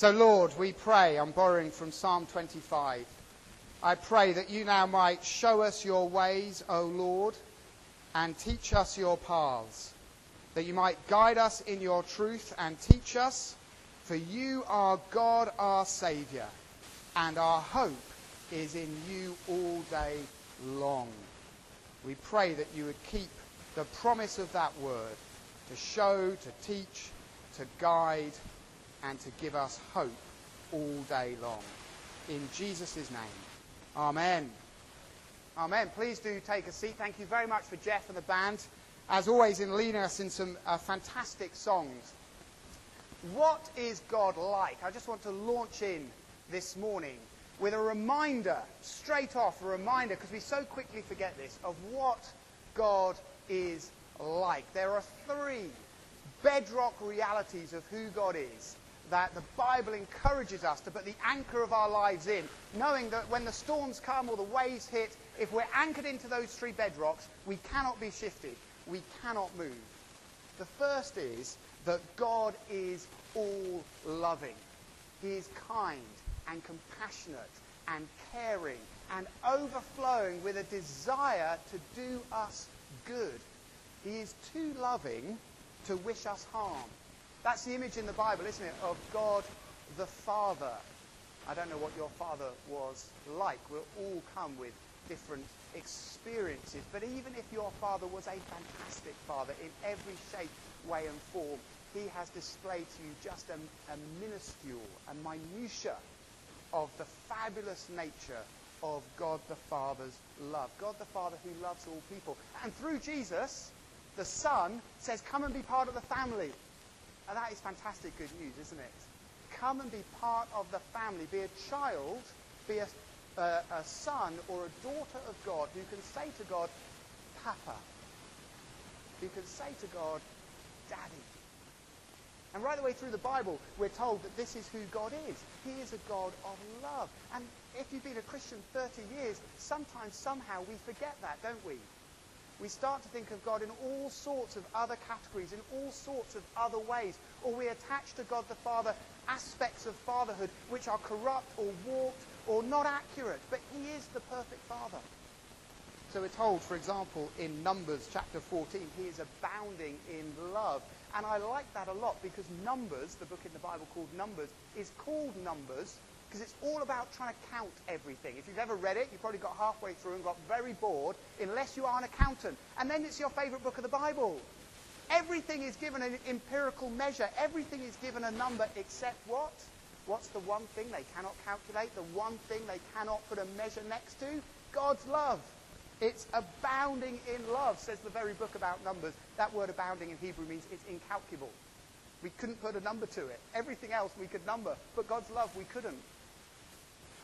So, Lord, we pray, I'm borrowing from Psalm 25. I pray that you now might show us your ways, O Lord, and teach us your paths, that you might guide us in your truth and teach us, for you are God our Saviour, and our hope is in you all day long. We pray that you would keep the promise of that word to show, to teach, to guide, and to give us hope all day long. In Jesus' name, Amen. Amen. Please do take a seat. Thank you very much for Jeff and the band, as always, in leading us in some uh, fantastic songs. What is God like? I just want to launch in this morning with a reminder, straight off, a reminder, because we so quickly forget this, of what God is like. There are three bedrock realities of who God is that the Bible encourages us to put the anchor of our lives in, knowing that when the storms come or the waves hit, if we're anchored into those three bedrocks, we cannot be shifted. We cannot move. The first is that God is all loving. He is kind and compassionate and caring and overflowing with a desire to do us good. He is too loving to wish us harm. That's the image in the Bible, isn't it, of God the Father. I don't know what your father was like. We'll all come with different experiences. But even if your father was a fantastic father in every shape, way, and form, he has displayed to you just a, a minuscule, a minutia of the fabulous nature of God the Father's love. God the Father who loves all people. And through Jesus, the Son says, Come and be part of the family. And that is fantastic good news, isn't it? Come and be part of the family. Be a child, be a, uh, a son or a daughter of God who can say to God, Papa. Who can say to God, Daddy. And right the way through the Bible, we're told that this is who God is. He is a God of love. And if you've been a Christian 30 years, sometimes, somehow, we forget that, don't we? We start to think of God in all sorts of other categories, in all sorts of other ways, or we attach to God the Father aspects of fatherhood which are corrupt or warped or not accurate, but He is the perfect Father. So we're told, for example, in Numbers chapter 14, He is abounding in love. And I like that a lot because Numbers, the book in the Bible called Numbers, is called Numbers because it's all about trying to count everything. If you've ever read it, you've probably got halfway through and got very bored, unless you are an accountant. And then it's your favorite book of the Bible. Everything is given an empirical measure. Everything is given a number except what? What's the one thing they cannot calculate? The one thing they cannot put a measure next to? God's love. It's abounding in love, says the very book about numbers. That word abounding in Hebrew means it's incalculable. We couldn't put a number to it. Everything else we could number, but God's love we couldn't.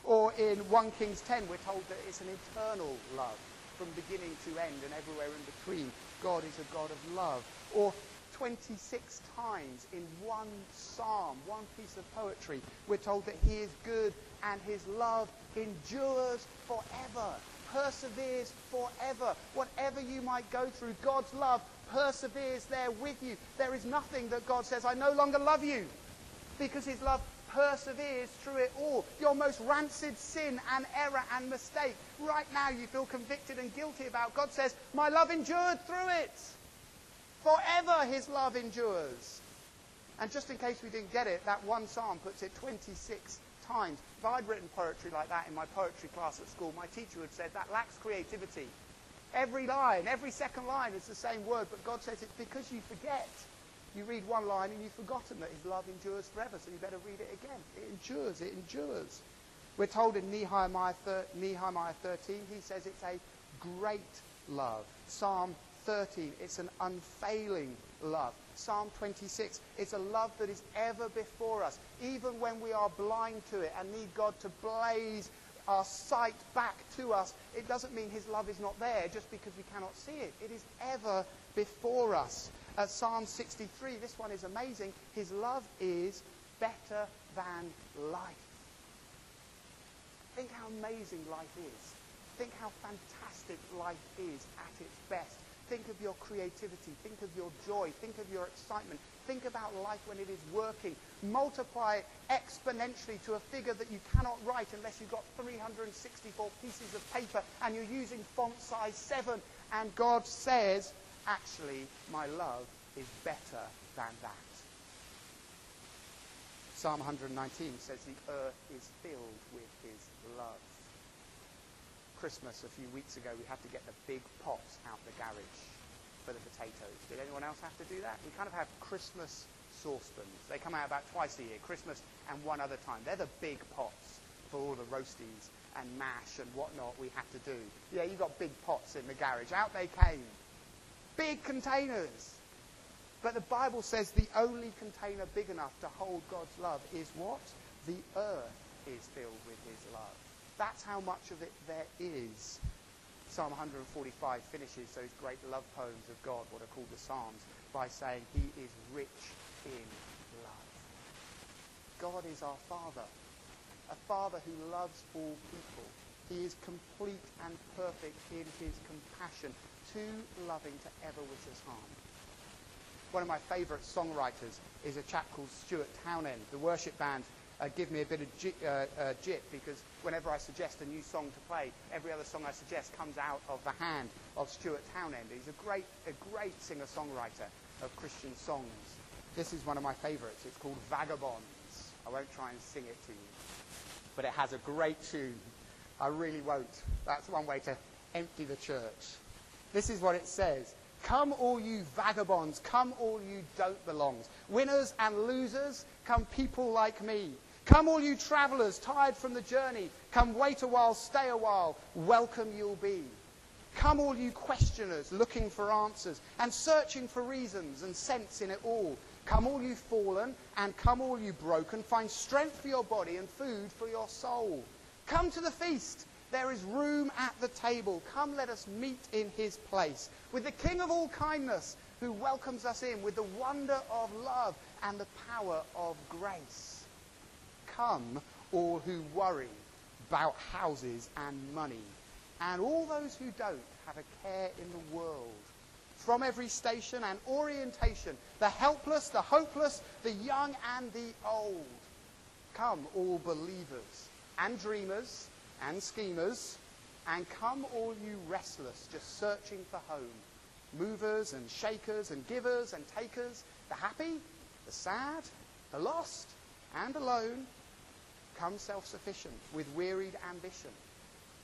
Or in 1 Kings 10, we're told that it's an eternal love from beginning to end and everywhere in between. God is a God of love. Or 26 times in one psalm, one piece of poetry, we're told that He is good and His love endures forever, perseveres forever. Whatever you might go through, God's love perseveres there with you. There is nothing that God says, I no longer love you, because His love perseveres through it all. Your most rancid sin and error and mistake. Right now you feel convicted and guilty about. God says, My love endured through it. Forever his love endures. And just in case we didn't get it, that one psalm puts it 26 times. If I'd written poetry like that in my poetry class at school, my teacher would have said that lacks creativity. Every line, every second line is the same word, but God says it's because you forget. You read one line and you've forgotten that his love endures forever, so you better read it again. It endures, it endures. We're told in Nehemiah, Nehemiah 13, he says it's a great love. Psalm 13, it's an unfailing love. Psalm 26, it's a love that is ever before us, even when we are blind to it and need God to blaze our sight back to us. It doesn't mean his love is not there just because we cannot see it. It is ever before us. Uh, Psalm 63, this one is amazing. His love is better than life. Think how amazing life is. Think how fantastic life is at its best. Think of your creativity. Think of your joy. Think of your excitement. Think about life when it is working. multiply it exponentially to a figure that you cannot write unless you've got 364 pieces of paper and you're using font size 7. And God says, actually, my love is better than that. Psalm 119 says the earth is filled with his love. Christmas a few weeks ago, we had to get the big pots out the garage for the potatoes. Did anyone else have to do that? We kind of have Christmas saucepans. They come out about twice a year, Christmas and one other time. They're the big pots for all the roasties and mash and whatnot we have to do. Yeah, you've got big pots in the garage. Out they came. Big containers. But the Bible says the only container big enough to hold God's love is what? The earth is filled with his love. That's how much of it there is. Psalm 145 finishes those great love poems of God, what are called the Psalms, by saying he is rich in love. God is our Father, a Father who loves all people. He is complete and perfect in his compassion, too loving to ever wish us harm. One of my favourite songwriters is a chap called Stuart Townend. The worship band uh, give me a bit of j- uh, uh, jip because whenever I suggest a new song to play, every other song I suggest comes out of the hand of Stuart Townend. He's a great, a great singer-songwriter of Christian songs. This is one of my favourites. It's called Vagabonds. I won't try and sing it to you, but it has a great tune. I really won't. That's one way to empty the church. This is what it says. Come, all you vagabonds. Come, all you don't belongs. Winners and losers. Come, people like me. Come, all you travellers, tired from the journey. Come, wait a while, stay a while. Welcome you'll be. Come, all you questioners, looking for answers and searching for reasons and sense in it all. Come, all you fallen, and come, all you broken. Find strength for your body and food for your soul. Come to the feast. There is room at the table. Come, let us meet in his place with the King of all kindness who welcomes us in with the wonder of love and the power of grace. Come, all who worry about houses and money, and all those who don't have a care in the world. From every station and orientation, the helpless, the hopeless, the young and the old. Come, all believers and dreamers and schemers, and come, all you restless, just searching for home. Movers and shakers and givers and takers, the happy, the sad, the lost, and alone. Come self sufficient with wearied ambition.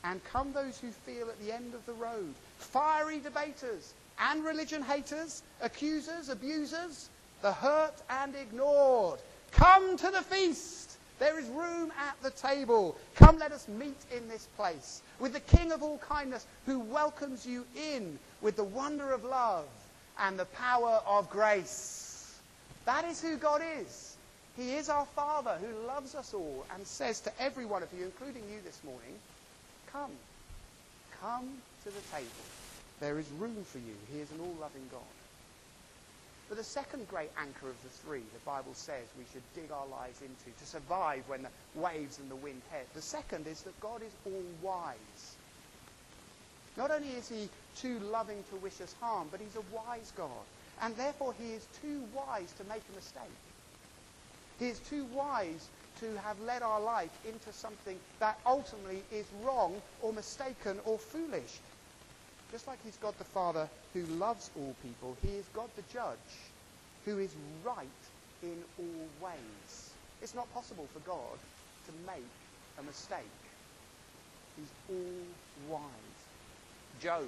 And come those who feel at the end of the road, fiery debaters and religion haters, accusers, abusers, the hurt and ignored. Come to the feast. There is room at the table. Come, let us meet in this place with the King of all kindness who welcomes you in with the wonder of love and the power of grace. That is who God is. He is our Father who loves us all and says to every one of you, including you this morning, Come. Come to the table. There is room for you. He is an all loving God. But the second great anchor of the three, the Bible says we should dig our lives into to survive when the waves and the wind hit. The second is that God is all wise. Not only is he too loving to wish us harm, but he's a wise God. And therefore he is too wise to make a mistake. He is too wise to have led our life into something that ultimately is wrong or mistaken or foolish. Just like he's God the Father who loves all people, he is God the Judge who is right in all ways. It's not possible for God to make a mistake. He's all wise. Job,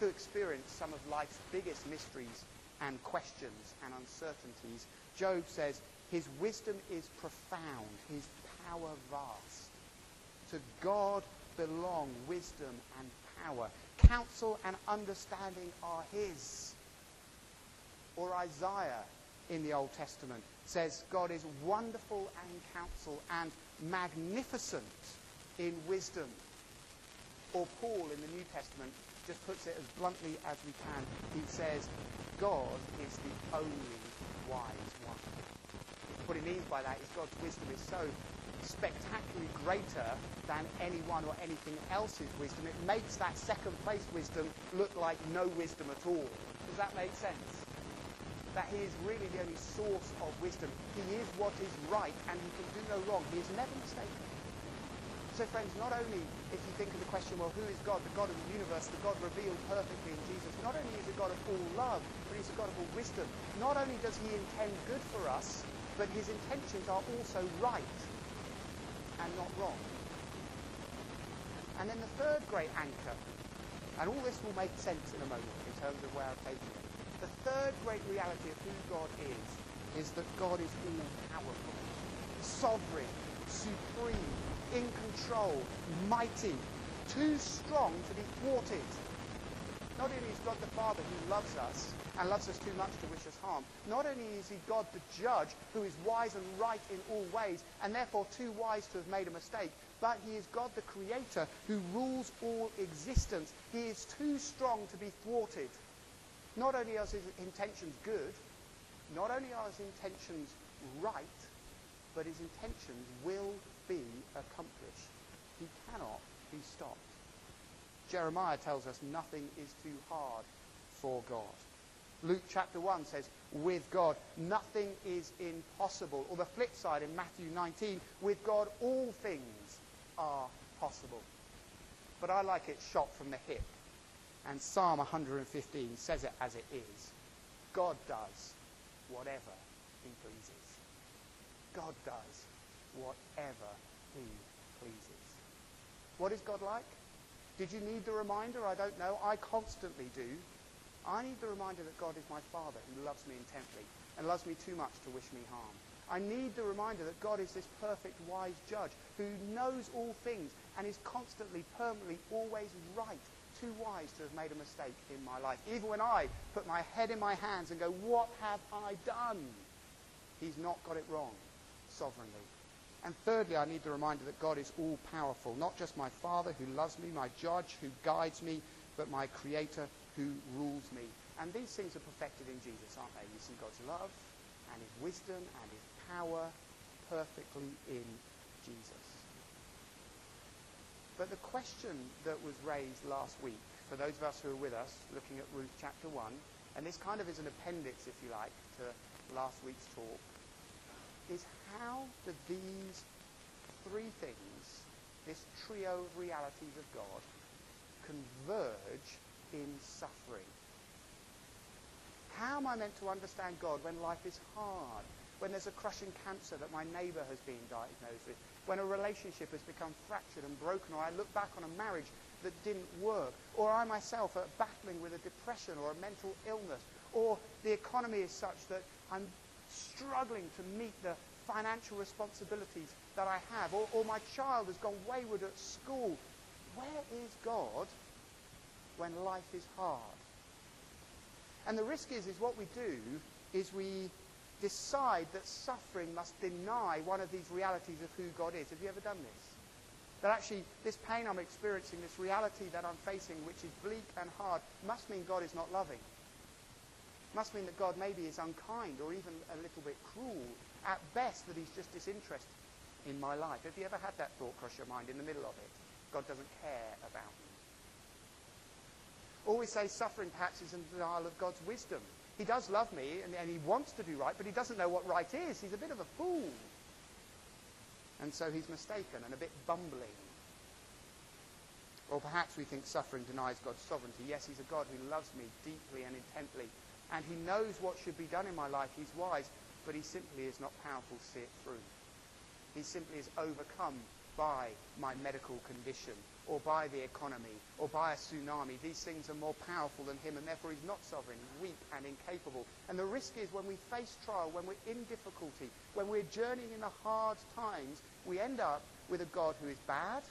who experienced some of life's biggest mysteries and questions and uncertainties, Job says, his wisdom is profound, his power vast. To God belong wisdom and power. Counsel and understanding are his. Or Isaiah in the Old Testament says God is wonderful in counsel and magnificent in wisdom. Or Paul in the New Testament just puts it as bluntly as we can. He says, God is the only wise one. What he means by that is God's wisdom is so spectacularly greater than anyone or anything else's wisdom. It makes that second place wisdom look like no wisdom at all. Does that make sense? that he is really the only source of wisdom. He is what is right and he can do no wrong. He is never mistaken. So friends, not only if you think of the question, well, who is God? The God of the universe, the God revealed perfectly in Jesus. Not only is a God of all love, but he's a God of all wisdom. Not only does he intend good for us, but his intentions are also right and not wrong. And then the third great anchor, and all this will make sense in a moment in terms of where I'm taking it. The third great reality of who God is, is that God is all powerful, sovereign, supreme, in control, mighty, too strong to be thwarted. Not only is God the Father who loves us and loves us too much to wish us harm, not only is he God the judge who is wise and right in all ways and therefore too wise to have made a mistake, but he is God the creator who rules all existence. He is too strong to be thwarted. Not only are his intentions good, not only are his intentions right, but his intentions will be accomplished. He cannot be stopped. Jeremiah tells us nothing is too hard for God. Luke chapter 1 says, with God, nothing is impossible. Or the flip side in Matthew 19, with God, all things are possible. But I like it shot from the hip. And Psalm 115 says it as it is. God does whatever he pleases. God does whatever he pleases. What is God like? Did you need the reminder? I don't know. I constantly do. I need the reminder that God is my Father who loves me intently and loves me too much to wish me harm. I need the reminder that God is this perfect, wise judge who knows all things and is constantly, permanently, always right, too wise to have made a mistake in my life. Even when I put my head in my hands and go, What have I done? He's not got it wrong sovereignly. And thirdly, I need the reminder that God is all powerful, not just my Father who loves me, my judge who guides me, but my Creator who rules me. And these things are perfected in Jesus, aren't they? You see God's love and his wisdom and his power perfectly in Jesus. But the question that was raised last week, for those of us who are with us, looking at Ruth chapter 1, and this kind of is an appendix, if you like, to last week's talk, is how do these three things, this trio of realities of God, converge in suffering? How am I meant to understand God when life is hard? When there's a crushing cancer that my neighbour has been diagnosed with? When a relationship has become fractured and broken? Or I look back on a marriage that didn't work? Or I myself are battling with a depression or a mental illness? Or the economy is such that I'm struggling to meet the financial responsibilities that I have, or, or my child has gone wayward at school. Where is God when life is hard? And the risk is, is what we do is we decide that suffering must deny one of these realities of who God is. Have you ever done this? That actually, this pain I'm experiencing, this reality that I'm facing, which is bleak and hard, must mean God is not loving. Must mean that God maybe is unkind or even a little bit cruel. At best, that he's just disinterested in my life. Have you ever had that thought cross your mind in the middle of it? God doesn't care about me. Always say suffering perhaps is a denial of God's wisdom. He does love me and, and he wants to do right, but he doesn't know what right is. He's a bit of a fool. And so he's mistaken and a bit bumbling. Or perhaps we think suffering denies God's sovereignty. Yes, he's a God who loves me deeply and intently, and he knows what should be done in my life. He's wise, but he simply is not powerful to see it through. He simply is overcome by my medical condition or by the economy or by a tsunami. These things are more powerful than him and therefore he's not sovereign, weak and incapable. And the risk is when we face trial, when we're in difficulty, when we're journeying in the hard times, we end up with a God who is bad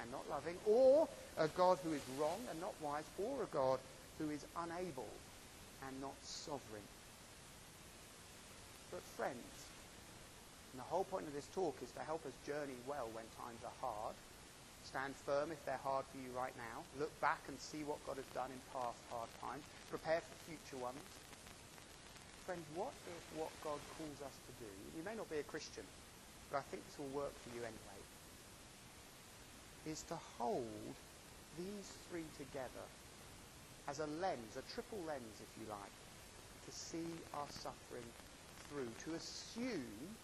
and not loving, or a God who is wrong and not wise, or a God who is unable and not sovereign. But friends, and the whole point of this talk is to help us journey well when times are hard. Stand firm if they're hard for you right now. Look back and see what God has done in past hard times. Prepare for future ones. Friends, what if what God calls us to do, you may not be a Christian, but I think this will work for you anyway, is to hold these three together as a lens, a triple lens, if you like, to see our suffering through, to assume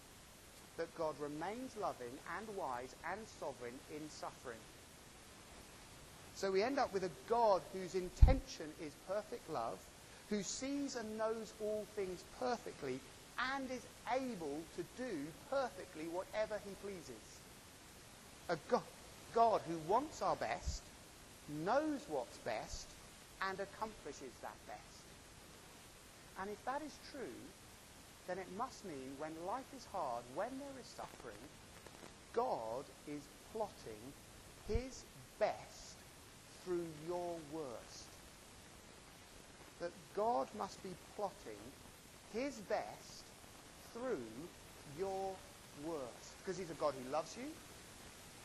that God remains loving and wise and sovereign in suffering. So we end up with a God whose intention is perfect love, who sees and knows all things perfectly, and is able to do perfectly whatever he pleases. A God, God who wants our best, knows what's best, and accomplishes that best. And if that is true, then it must mean when life is hard, when there is suffering, God is plotting his best through your worst. That God must be plotting his best through your worst. Because he's a God who loves you,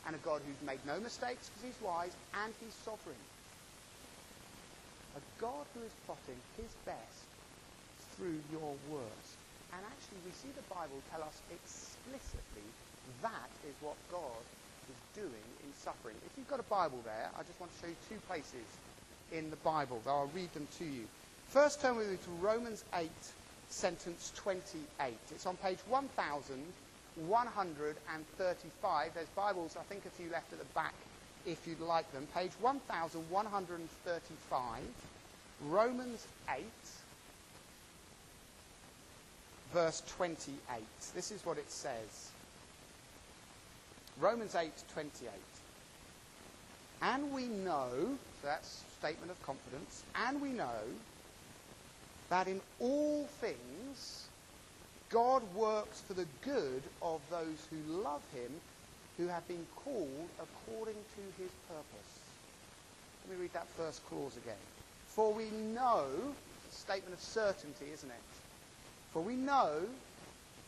and a God who's made no mistakes because he's wise, and he's sovereign. A God who is plotting his best through your worst. And actually, we see the Bible tell us explicitly that is what God is doing in suffering. If you've got a Bible there, I just want to show you two places in the Bible. Though I'll read them to you. First, turn with me to Romans 8, sentence 28. It's on page 1135. There's Bibles, I think, a few left at the back if you'd like them. Page 1135, Romans 8, verse 28. This is what it says. Romans 8, 28. And we know, so that's statement of confidence, and we know that in all things God works for the good of those who love him, who have been called according to his purpose. Let me read that first clause again. For we know, statement of certainty, isn't it? For we know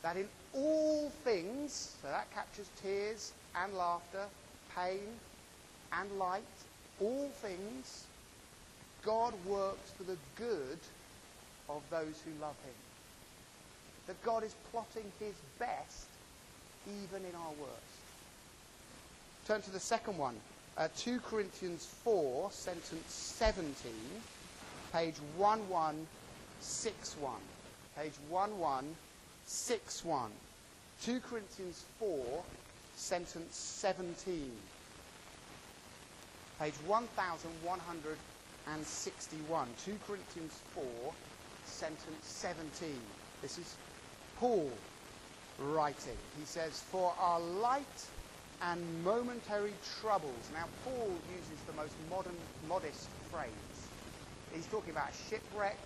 that in all things, so that captures tears and laughter, pain and light, all things, God works for the good of those who love him. That God is plotting his best even in our worst. Turn to the second one. Uh, 2 Corinthians 4, sentence 17, page 1161. Page 1161. 2 Corinthians 4, sentence 17. Page 1161. 2 Corinthians 4, sentence 17. This is Paul writing. He says, For our light and momentary troubles. Now, Paul uses the most modern, modest phrase. He's talking about a shipwreck,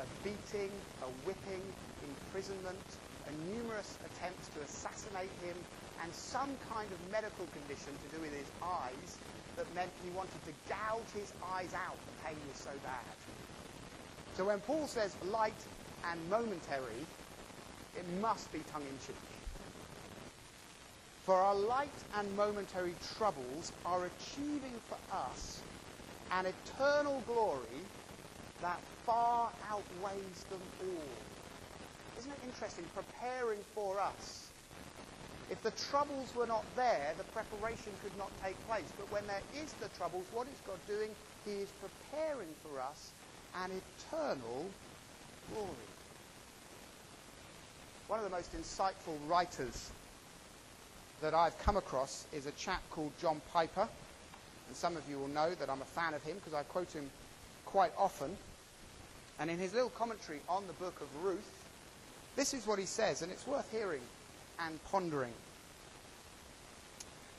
a beating, a whipping, imprisonment, a numerous attempts to assassinate him, and some kind of medical condition to do with his eyes that meant he wanted to gouge his eyes out. The pain was so bad. So when Paul says light and momentary, it must be tongue in cheek. For our light and momentary troubles are achieving for us an eternal glory that far outweighs them all. Isn't it interesting? Preparing for us. If the troubles were not there, the preparation could not take place. But when there is the troubles, what is God doing? He is preparing for us an eternal glory. One of the most insightful writers that I've come across is a chap called John Piper. And some of you will know that I'm a fan of him because I quote him quite often. And in his little commentary on the book of Ruth, this is what he says, and it's worth hearing and pondering.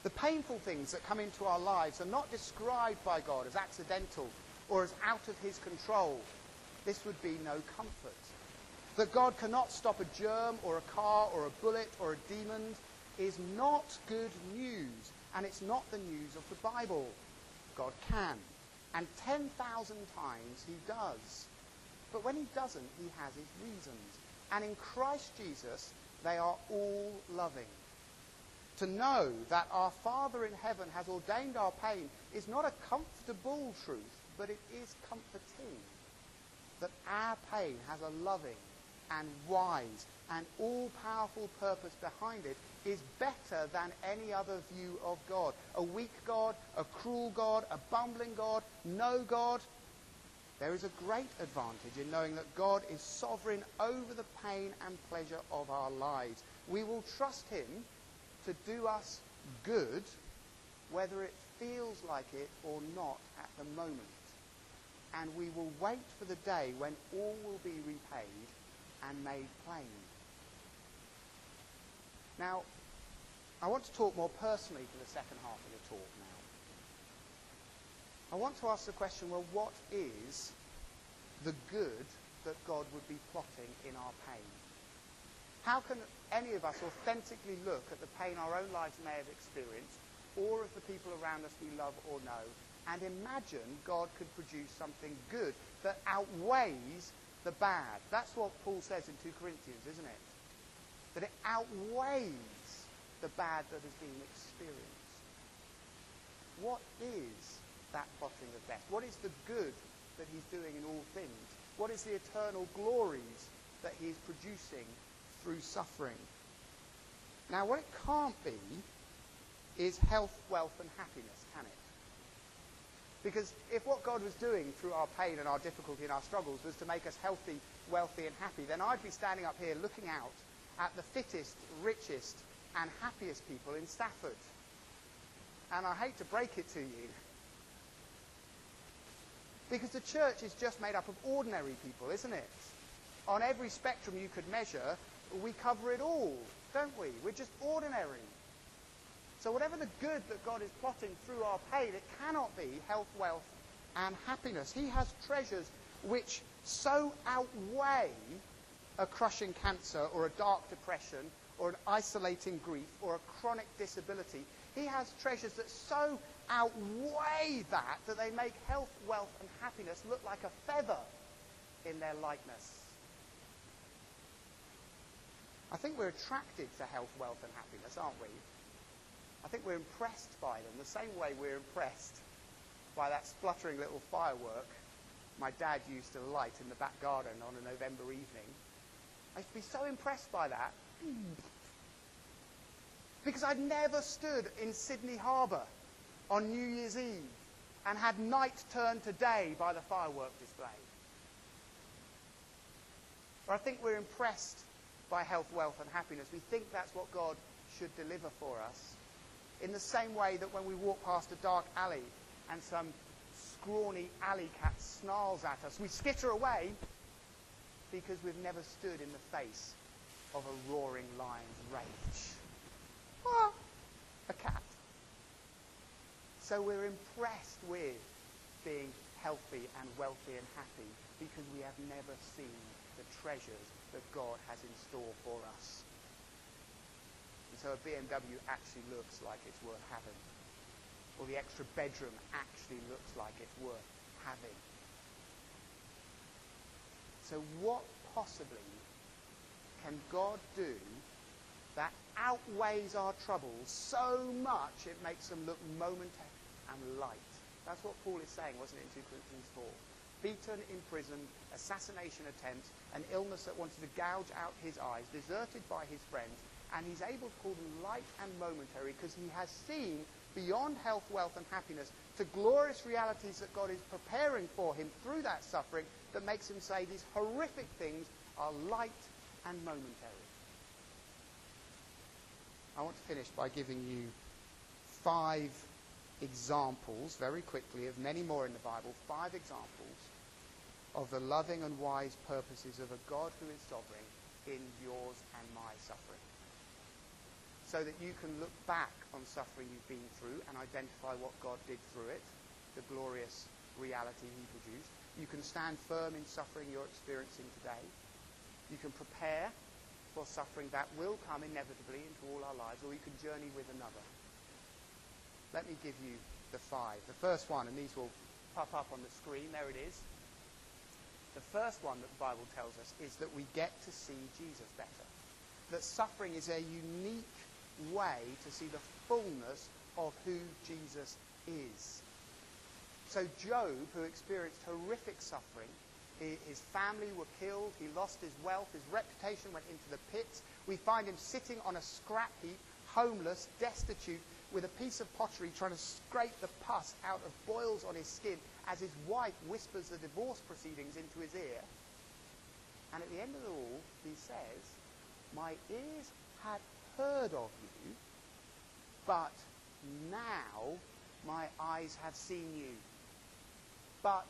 The painful things that come into our lives are not described by God as accidental or as out of his control, this would be no comfort. That God cannot stop a germ or a car or a bullet or a demon is not good news, and it's not the news of the Bible. God can, and 10,000 times he does. But when he doesn't, he has his reasons. And in Christ Jesus, they are all loving. To know that our Father in heaven has ordained our pain is not a comfortable truth, but it is comforting that our pain has a loving and wise and all powerful purpose behind it is better than any other view of God. A weak God, a cruel God, a bumbling God, no God. There is a great advantage in knowing that God is sovereign over the pain and pleasure of our lives. We will trust Him to do us good, whether it feels like it or not at the moment. And we will wait for the day when all will be repaid and made plain. Now, I want to talk more personally for the second half of the talk now. I want to ask the question well, what is the good that God would be plotting in our pain? How can any of us authentically look at the pain our own lives may have experienced, or of the people around us we love or know, and imagine God could produce something good that outweighs the bad? That's what Paul says in 2 Corinthians, isn't it? That it outweighs the bad that has been experienced. What is that plotting of death? What is the good that he's doing in all things? What is the eternal glories that he's producing through suffering? Now, what it can't be is health, wealth, and happiness, can it? Because if what God was doing through our pain and our difficulty and our struggles was to make us healthy, wealthy, and happy, then I'd be standing up here looking out at the fittest, richest, and happiest people in Stafford. And I hate to break it to you, because the church is just made up of ordinary people, isn't it? On every spectrum you could measure, we cover it all, don't we? We're just ordinary. So whatever the good that God is plotting through our pain, it cannot be health, wealth, and happiness. He has treasures which so outweigh a crushing cancer or a dark depression or an isolating grief or a chronic disability. He has treasures that so outweigh that that they make health, wealth, and happiness look like a feather in their likeness. I think we're attracted to health, wealth, and happiness, aren't we? I think we're impressed by them the same way we're impressed by that spluttering little firework my dad used to light in the back garden on a November evening. I used to be so impressed by that because I'd never stood in Sydney Harbour on New Year's Eve and had night turned to day by the firework display. Or I think we're impressed by health, wealth, and happiness. We think that's what God should deliver for us. In the same way that when we walk past a dark alley and some scrawny alley cat snarls at us, we skitter away because we've never stood in the face of a roaring lion's rage. Ah, a cat. So we're impressed with being healthy and wealthy and happy because we have never seen the treasures that God has in store for us. And so a BMW actually looks like it's worth having. Or the extra bedroom actually looks like it's worth having. So what possibly can God do that outweighs our troubles so much it makes them look momentary and light? That's what Paul is saying, wasn't it, in 2 Corinthians 4? Beaten imprisoned, assassination attempts, an illness that wanted to gouge out his eyes, deserted by his friends, and he's able to call them light and momentary because he has seen beyond health, wealth, and happiness to glorious realities that God is preparing for him through that suffering that makes him say these horrific things are light and momentary. I want to finish by giving you five examples, very quickly, of many more in the Bible, five examples of the loving and wise purposes of a God who is sovereign in yours and my suffering. So that you can look back on suffering you've been through and identify what God did through it, the glorious reality he produced. You can stand firm in suffering you're experiencing today. You can prepare for suffering that will come inevitably into all our lives, or you can journey with another. Let me give you the five. The first one, and these will pop up on the screen, there it is. The first one that the Bible tells us is that we get to see Jesus better. That suffering is a unique way to see the fullness of who Jesus is. So Job, who experienced horrific suffering, his family were killed, he lost his wealth, his reputation went into the pits. We find him sitting on a scrap heap, homeless, destitute, with a piece of pottery trying to scrape the pus out of boils on his skin as his wife whispers the divorce proceedings into his ear. And at the end of it all, he says, My ears had heard of you, but now my eyes have seen you. But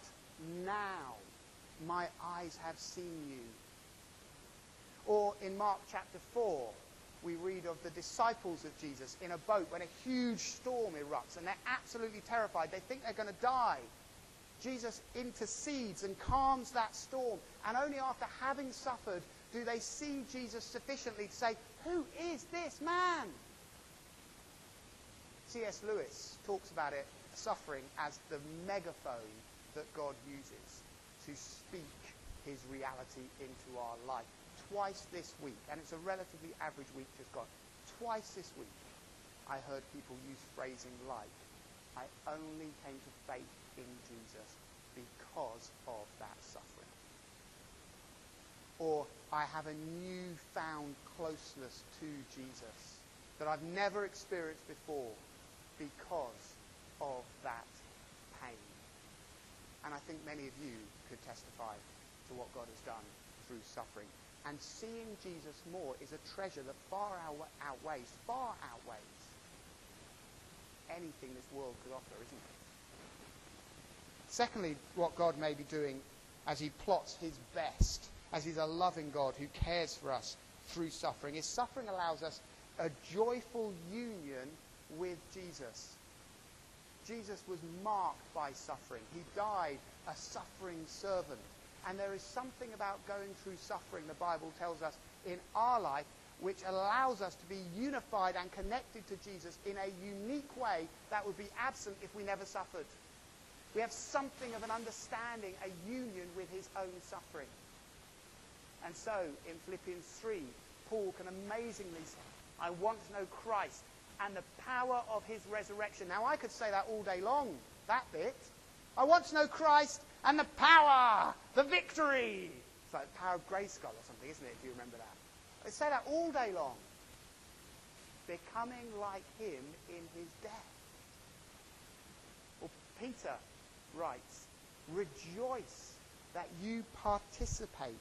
now my eyes have seen you. Or in Mark chapter 4, we read of the disciples of Jesus in a boat when a huge storm erupts and they're absolutely terrified. They think they're going to die. Jesus intercedes and calms that storm. And only after having suffered do they see Jesus sufficiently to say, Who is this man? C.S. Lewis talks about it, suffering, as the megaphone that God uses to speak his reality into our life. Twice this week, and it's a relatively average week just gone, twice this week I heard people use phrasing like, I only came to faith in Jesus because of that suffering. Or I have a newfound closeness to Jesus that I've never experienced before because of that pain. And I think many of you could testify to what God has done through suffering. And seeing Jesus more is a treasure that far outweighs, far outweighs anything this world could offer, isn't it? Secondly, what God may be doing as he plots his best, as he's a loving God who cares for us through suffering, His suffering allows us a joyful union with Jesus. Jesus was marked by suffering. He died a suffering servant. And there is something about going through suffering, the Bible tells us, in our life which allows us to be unified and connected to Jesus in a unique way that would be absent if we never suffered. We have something of an understanding, a union with his own suffering. And so, in Philippians 3, Paul can amazingly say, I want to know Christ and the power of his resurrection. Now, I could say that all day long, that bit. I want to know Christ and the power, the victory. It's like the power of Grayskull or something, isn't it, if you remember that? I say that all day long. Becoming like him in his death. Well, Peter writes, Rejoice that you participate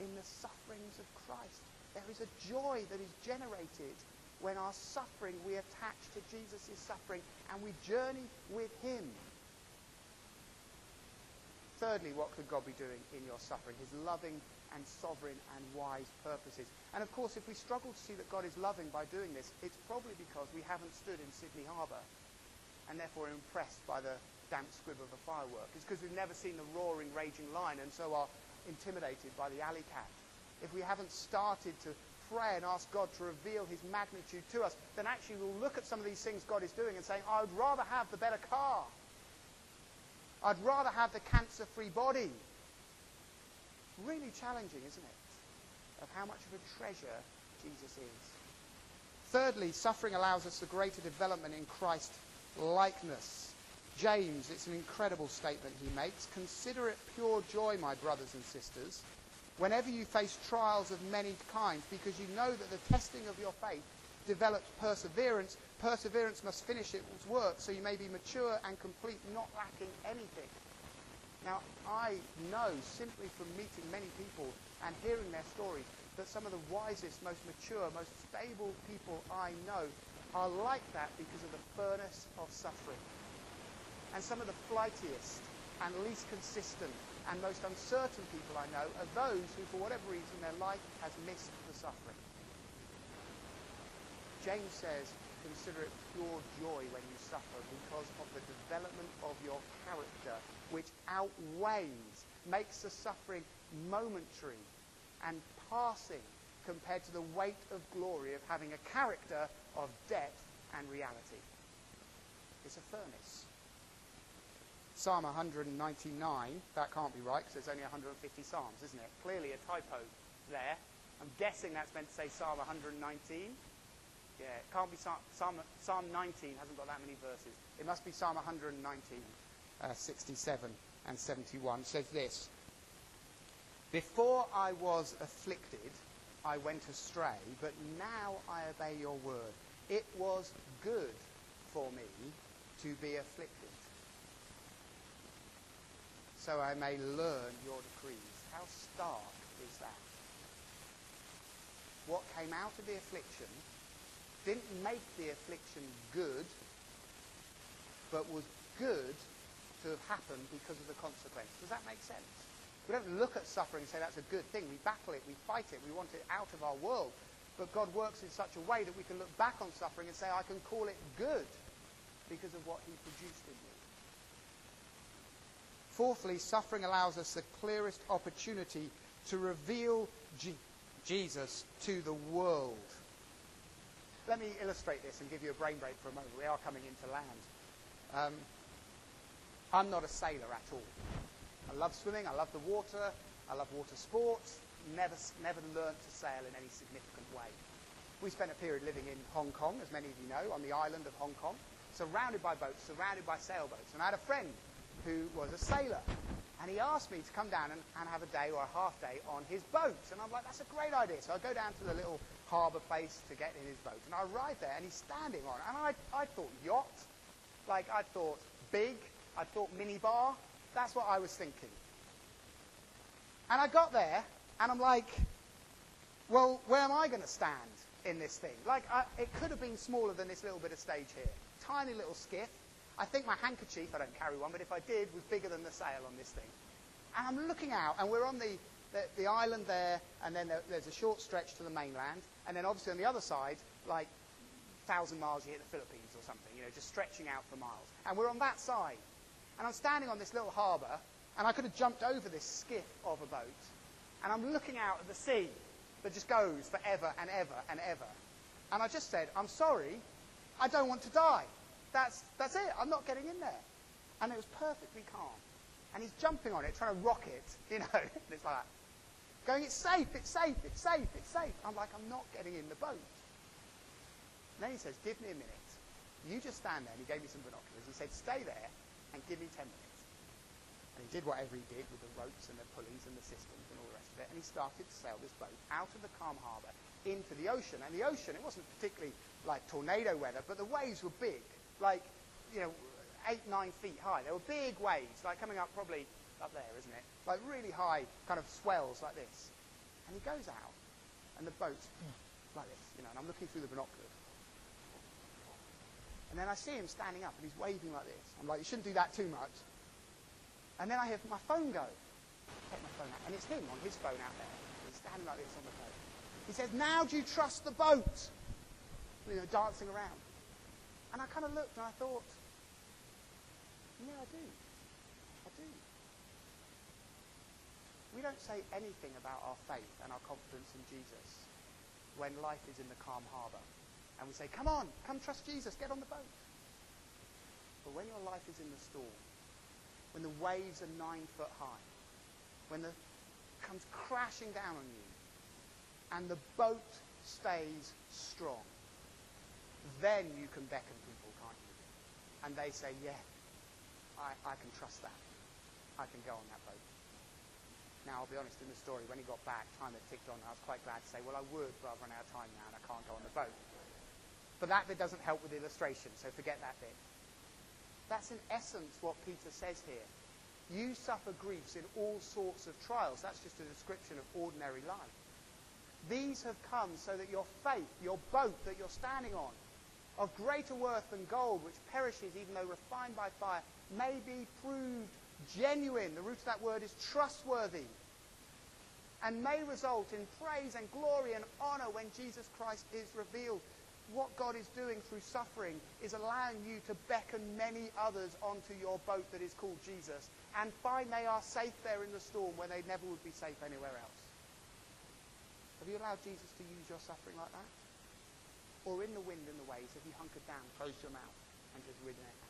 in the sufferings of Christ. There is a joy that is generated when our suffering, we attach to Jesus' suffering and we journey with him. Thirdly, what could God be doing in your suffering? His loving and sovereign and wise purposes. And of course, if we struggle to see that God is loving by doing this, it's probably because we haven't stood in Sydney Harbour and therefore impressed by the damp squib of a firework. It's because we've never seen the roaring, raging line and so are intimidated by the alley cat. If we haven't started to pray and ask God to reveal his magnitude to us, then actually we'll look at some of these things God is doing and saying, I would rather have the better car. I'd rather have the cancer-free body. Really challenging, isn't it? Of how much of a treasure Jesus is. Thirdly, suffering allows us a greater development in Christ likeness. James, it's an incredible statement he makes. Consider it pure joy, my brothers and sisters, whenever you face trials of many kinds, because you know that the testing of your faith develops perseverance. Perseverance must finish its work so you may be mature and complete, not lacking anything. Now, I know simply from meeting many people and hearing their stories that some of the wisest, most mature, most stable people I know are like that because of the furnace of suffering. And some of the flightiest and least consistent and most uncertain people I know are those who, for whatever reason, their life has missed the suffering. James says, consider it pure joy when you suffer because of the development of your character, which outweighs, makes the suffering momentary and passing compared to the weight of glory of having a character of depth and reality. It's a furnace. Psalm 199, that can't be right because there's only 150 Psalms, isn't it? Clearly a typo there. I'm guessing that's meant to say Psalm 119. Yeah, it can't be Psalm, Psalm, Psalm 19, hasn't got that many verses. It must be Psalm 119, uh, 67 and 71. It says this Before I was afflicted, I went astray, but now I obey your word. It was good for me to be afflicted, so I may learn your decrees. How stark is that? What came out of the affliction didn't make the affliction good, but was good to have happened because of the consequence. Does that make sense? We don't look at suffering and say that's a good thing. We battle it, we fight it, we want it out of our world. But God works in such a way that we can look back on suffering and say, I can call it good because of what he produced in me. Fourthly, suffering allows us the clearest opportunity to reveal Jesus to the world. Let me illustrate this and give you a brain break for a moment. We are coming into land. Um, I'm not a sailor at all. I love swimming, I love the water, I love water sports, never, never learned to sail in any significant way. We spent a period living in Hong Kong, as many of you know, on the island of Hong Kong, surrounded by boats, surrounded by sailboats. And I had a friend who was a sailor. And he asked me to come down and, and have a day or a half day on his boat. And I'm like, that's a great idea. So I go down to the little harbour place to get in his boat. And I arrive there and he's standing on it. And I, I thought yacht. Like I thought big. I thought minibar. That's what I was thinking. And I got there and I'm like, well, where am I going to stand in this thing? Like, I, it could have been smaller than this little bit of stage here. Tiny little skiff. I think my handkerchief, I don't carry one, but if I did, was bigger than the sail on this thing. And I'm looking out, and we're on the, the, the island there, and then there, there's a short stretch to the mainland, and then obviously on the other side, like, thousand miles, you hit the Philippines or something, you know, just stretching out for miles. And we're on that side. And I'm standing on this little harbour, and I could have jumped over this skiff of a boat, and I'm looking out at the sea that just goes forever and ever and ever. And I just said, I'm sorry, I don't want to die. That's, that's it. I'm not getting in there. And it was perfectly calm. And he's jumping on it, trying to rock it, you know. and it's like, going, it's safe, it's safe, it's safe, it's safe. I'm like, I'm not getting in the boat. And then he says, give me a minute. You just stand there. And he gave me some binoculars. He said, stay there and give me 10 minutes. And he did whatever he did with the ropes and the pulleys and the systems and all the rest of it. And he started to sail this boat out of the calm harbour into the ocean. And the ocean, it wasn't particularly like tornado weather, but the waves were big, like, you know, eight, nine feet high. There were big waves, like coming up probably up there, isn't it? Like really high kind of swells like this. And he goes out, and the boat's like this, you know, and I'm looking through the binoculars. And then I see him standing up, and he's waving like this. I'm like, you shouldn't do that too much. And then I hear my phone go. I take my phone out, and it's him on his phone out there. He's standing like this on the boat. He says, now do you trust the boat? You know, dancing around. And I kind of looked and I thought, yeah, I do. I do. We don't say anything about our faith and our confidence in Jesus when life is in the calm harbour. And we say, come on, come trust Jesus, get on the boat. But when your life is in the storm, when the waves are nine foot high, when the comes crashing down on you, and the boat stays strong, then you can beckon people, can't you? And they say, yeah, I, I can trust that. I can go on that boat. Now, I'll be honest, in the story, when he got back, time had ticked on, I was quite glad to say, well, I would, but I've run out of time now and I can't go on the boat. But that bit doesn't help with the illustration, so forget that bit. That's in essence what Peter says here. You suffer griefs in all sorts of trials. That's just a description of ordinary life. These have come so that your faith, your boat that you're standing on, of greater worth than gold, which perishes even though refined by fire, may be proved genuine. The root of that word is trustworthy. And may result in praise and glory and honor when Jesus Christ is revealed. What God is doing through suffering is allowing you to beckon many others onto your boat that is called Jesus and find they are safe there in the storm when they never would be safe anywhere else. Have you allowed Jesus to use your suffering like that? Or in the wind and the waves, have you hunkered down, closed your mouth, and just ridden it?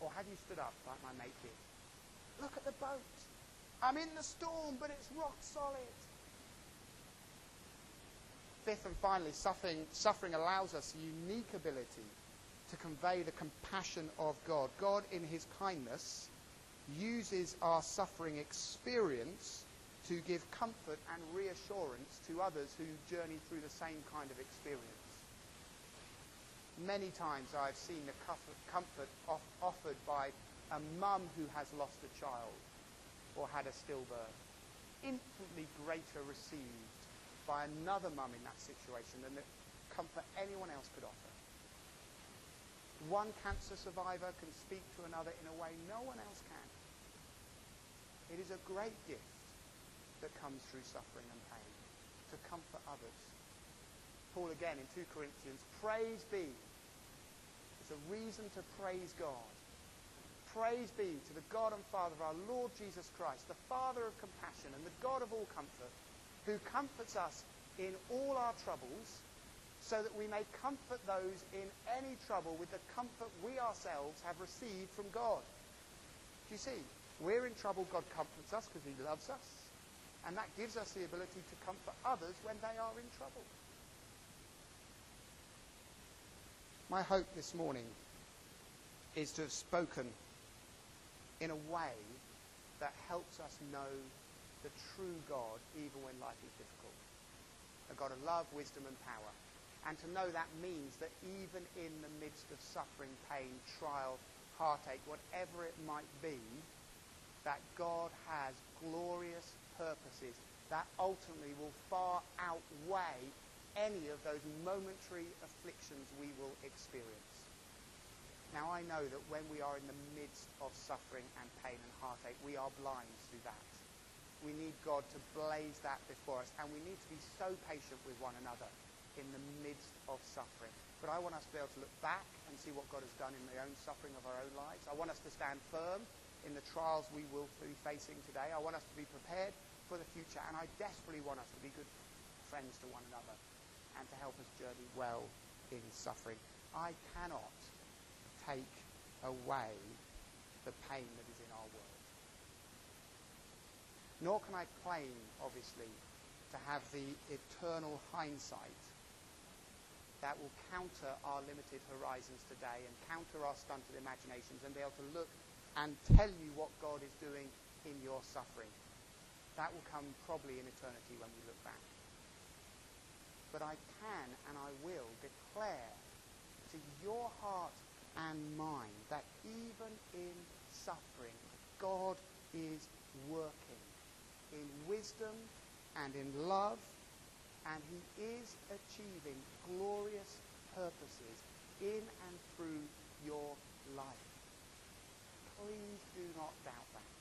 Or have you stood up like my mate did? Look at the boat. I'm in the storm, but it's rock solid. Fifth and finally, suffering, suffering allows us a unique ability to convey the compassion of God. God, in his kindness, uses our suffering experience to give comfort and reassurance to others who journey through the same kind of experience. Many times I've seen the comfort, offered by a mum who has lost a child or had a stillbirth, infinitely greater received by another mum in that situation than the comfort anyone else could offer. One cancer survivor can speak to another in a way no one else can. It is a great gift that comes through suffering and pain to comfort others. Paul again in 2 Corinthians, praise be. It's a reason to praise God. Praise be to the God and Father of our Lord Jesus Christ, the Father of compassion and the God of all comfort, who comforts us in all our troubles, so that we may comfort those in any trouble with the comfort we ourselves have received from God. Do you see? We're in trouble, God comforts us because he loves us. And that gives us the ability to comfort others when they are in trouble. My hope this morning is to have spoken in a way that helps us know the true God even when life is difficult. A God of love, wisdom, and power. And to know that means that even in the midst of suffering, pain, trial, heartache, whatever it might be, that God has glorious purposes that ultimately will far outweigh any of those momentary afflictions we will experience. Now, I know that when we are in the midst of suffering and pain and heartache, we are blind to that. We need God to blaze that before us, and we need to be so patient with one another in the midst of suffering. But I want us to be able to look back and see what God has done in the own suffering of our own lives. I want us to stand firm in the trials we will be facing today. I want us to be prepared for the future, and I desperately want us to be good friends to one another and to help us journey well in suffering. I cannot take away the pain that is in our world. Nor can I claim, obviously, to have the eternal hindsight that will counter our limited horizons today and counter our stunted imaginations and be able to look and tell you what God is doing in your suffering. That will come probably in eternity when we look back. But I can and I will declare to your heart and mind that even in suffering, God is working in wisdom and in love, and he is achieving glorious purposes in and through your life. Please do not doubt that.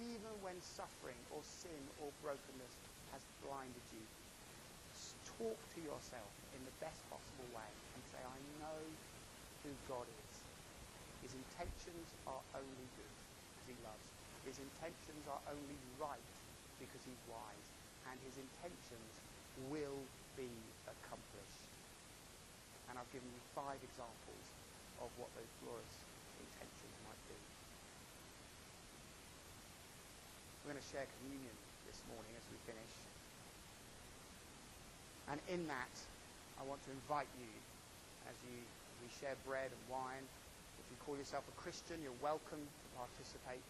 Even when suffering or sin or brokenness has blinded you, talk to yourself in the best possible way and say, I know who God is. His intentions are only good because he loves. His intentions are only right because he's wise. And his intentions will be accomplished. And I've given you five examples of what those glorious intentions might be. We're going to share communion this morning as we finish. And in that, I want to invite you as you as we share bread and wine. If you call yourself a Christian, you're welcome to participate,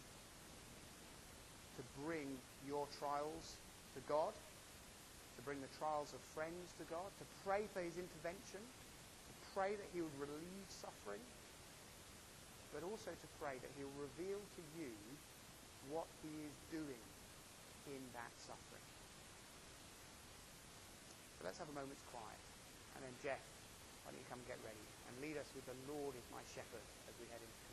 to bring your trials to God, to bring the trials of friends to God, to pray for his intervention, to pray that he would relieve suffering, but also to pray that he will reveal to you what he is doing in that suffering. So let's have a moment's quiet. And then Jeff, why don't you come and get ready and lead us with the Lord is my shepherd as we head into